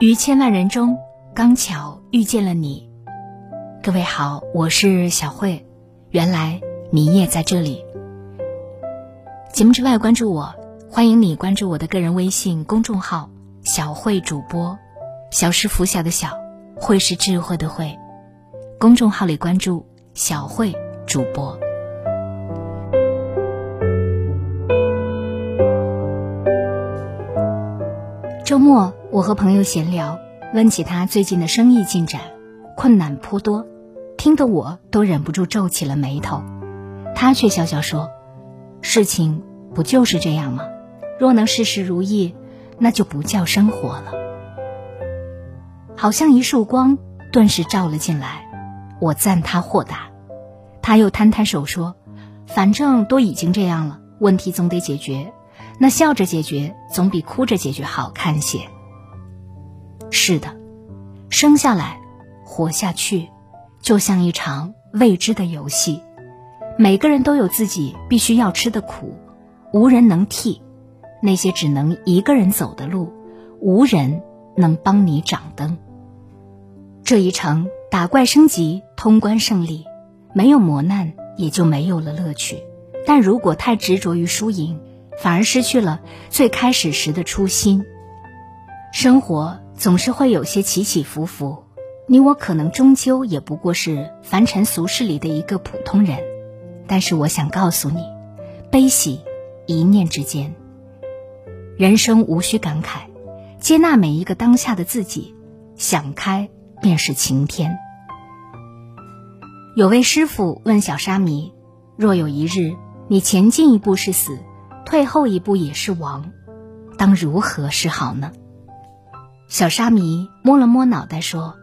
于千万人中，刚巧遇见了你。各位好，我是小慧。原来你也在这里。节目之外，关注我，欢迎你关注我的个人微信公众号“小慧主播”。小是拂晓的小，慧是智慧的慧。公众号里关注“小慧主播”。周末。我和朋友闲聊，问起他最近的生意进展，困难颇多，听得我都忍不住皱起了眉头。他却笑笑说：“事情不就是这样吗？若能事事如意，那就不叫生活了。”好像一束光顿时照了进来，我赞他豁达。他又摊摊手说：“反正都已经这样了，问题总得解决，那笑着解决总比哭着解决好看些。”是的，生下来，活下去，就像一场未知的游戏。每个人都有自己必须要吃的苦，无人能替。那些只能一个人走的路，无人能帮你掌灯。这一程打怪升级，通关胜利，没有磨难，也就没有了乐趣。但如果太执着于输赢，反而失去了最开始时的初心。生活。总是会有些起起伏伏，你我可能终究也不过是凡尘俗世里的一个普通人，但是我想告诉你，悲喜一念之间。人生无需感慨，接纳每一个当下的自己，想开便是晴天。有位师傅问小沙弥：若有一日你前进一步是死，退后一步也是亡，当如何是好呢？小沙弥摸了摸脑袋说：“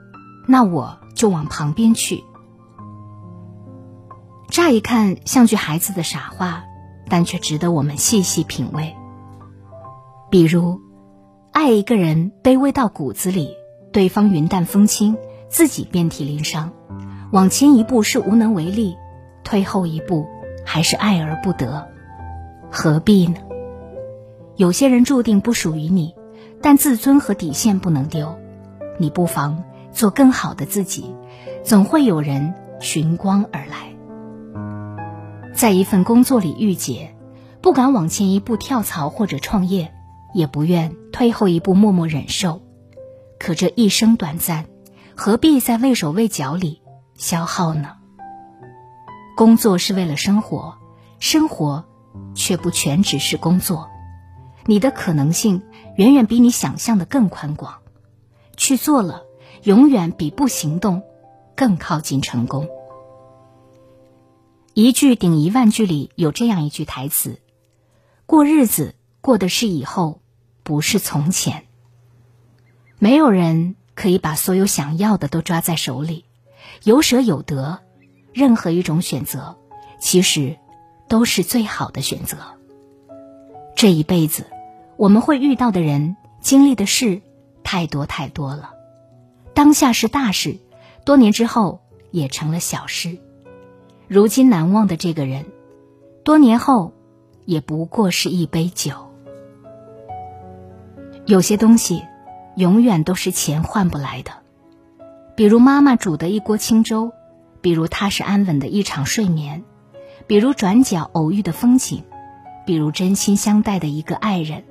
那我就往旁边去。”乍一看像句孩子的傻话，但却值得我们细细品味。比如，爱一个人卑微到骨子里，对方云淡风轻，自己遍体鳞伤，往前一步是无能为力，退后一步还是爱而不得，何必呢？有些人注定不属于你。但自尊和底线不能丢，你不妨做更好的自己，总会有人寻光而来。在一份工作里郁结，不敢往前一步跳槽或者创业，也不愿退后一步默默忍受。可这一生短暂，何必在畏手畏脚里消耗呢？工作是为了生活，生活却不全只是工作。你的可能性远远比你想象的更宽广，去做了，永远比不行动更靠近成功。一句顶一万句里有这样一句台词：“过日子过的是以后，不是从前。”没有人可以把所有想要的都抓在手里，有舍有得，任何一种选择，其实都是最好的选择。这一辈子。我们会遇到的人、经历的事，太多太多了。当下是大事，多年之后也成了小事。如今难忘的这个人，多年后也不过是一杯酒。有些东西，永远都是钱换不来的，比如妈妈煮的一锅清粥，比如踏实安稳的一场睡眠，比如转角偶遇的风景，比如真心相待的一个爱人。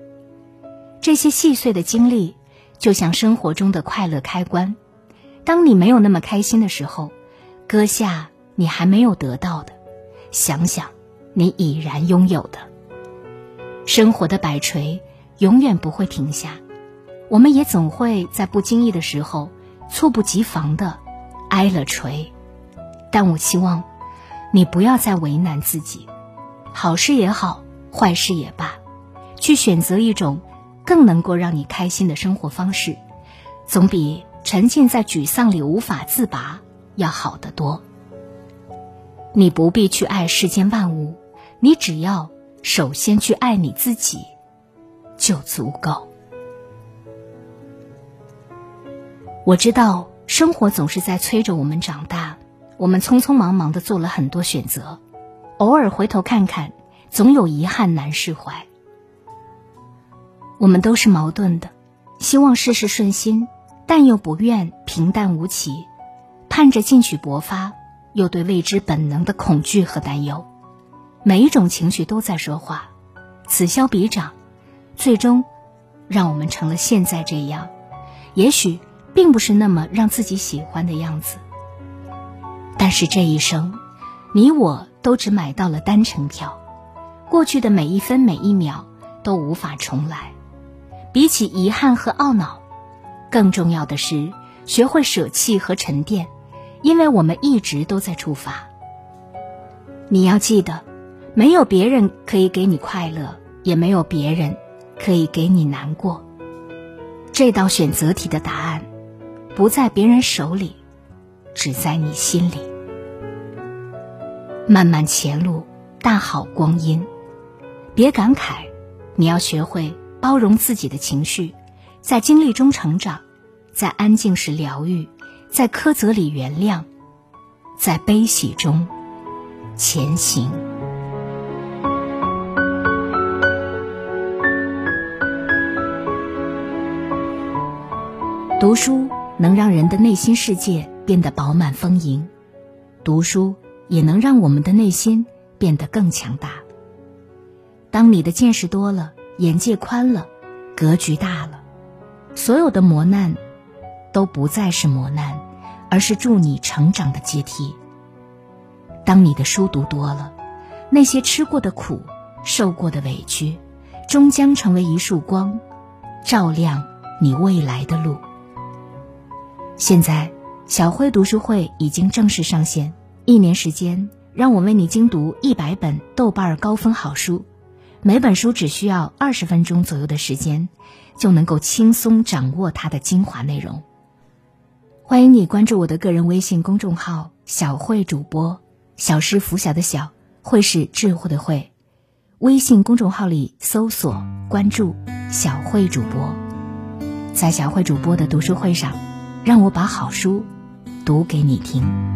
这些细碎的经历，就像生活中的快乐开关。当你没有那么开心的时候，割下你还没有得到的，想想你已然拥有的。生活的摆锤永远不会停下，我们也总会在不经意的时候，猝不及防的挨了锤。但我希望你不要再为难自己，好事也好，坏事也罢，去选择一种。更能够让你开心的生活方式，总比沉浸在沮丧里无法自拔要好得多。你不必去爱世间万物，你只要首先去爱你自己，就足够。我知道生活总是在催着我们长大，我们匆匆忙忙的做了很多选择，偶尔回头看看，总有遗憾难释怀。我们都是矛盾的，希望事事顺心，但又不愿平淡无奇，盼着进取勃发，又对未知本能的恐惧和担忧。每一种情绪都在说话，此消彼长，最终让我们成了现在这样。也许并不是那么让自己喜欢的样子，但是这一生，你我都只买到了单程票，过去的每一分每一秒都无法重来。比起遗憾和懊恼，更重要的是学会舍弃和沉淀，因为我们一直都在出发。你要记得。没有别人可以给你快乐，也没有别人可以给你难过。这道选择题的答案不在别人手里，只在你心里。漫漫前路，大好光阴，别感慨，你要学会包容自己的情绪，在经历中成长，在安静时疗愈，在苛责里原谅，在悲喜中前行。读书能让人的内心世界变得饱满丰盈，读书也能让我们的内心变得更强大。当你的见识多了，眼界宽了，格局大了，所有的磨难都不再是磨难，而是助你成长的阶梯。当你的书读多了，那些吃过的苦、受过的委屈，终将成为一束光，照亮你未来的路。现在，小辉读书会已经正式上线。一年时间，让我为你精读一百本豆瓣高分好书，每本书只需要二十分钟左右的时间，就能够轻松掌握它的精华内容。欢迎你关注我的个人微信公众号“小慧主播”，小是拂晓的小，慧是智慧的慧。微信公众号里搜索关注“小慧主播”，在小慧主播的读书会上。让我把好书读给你听。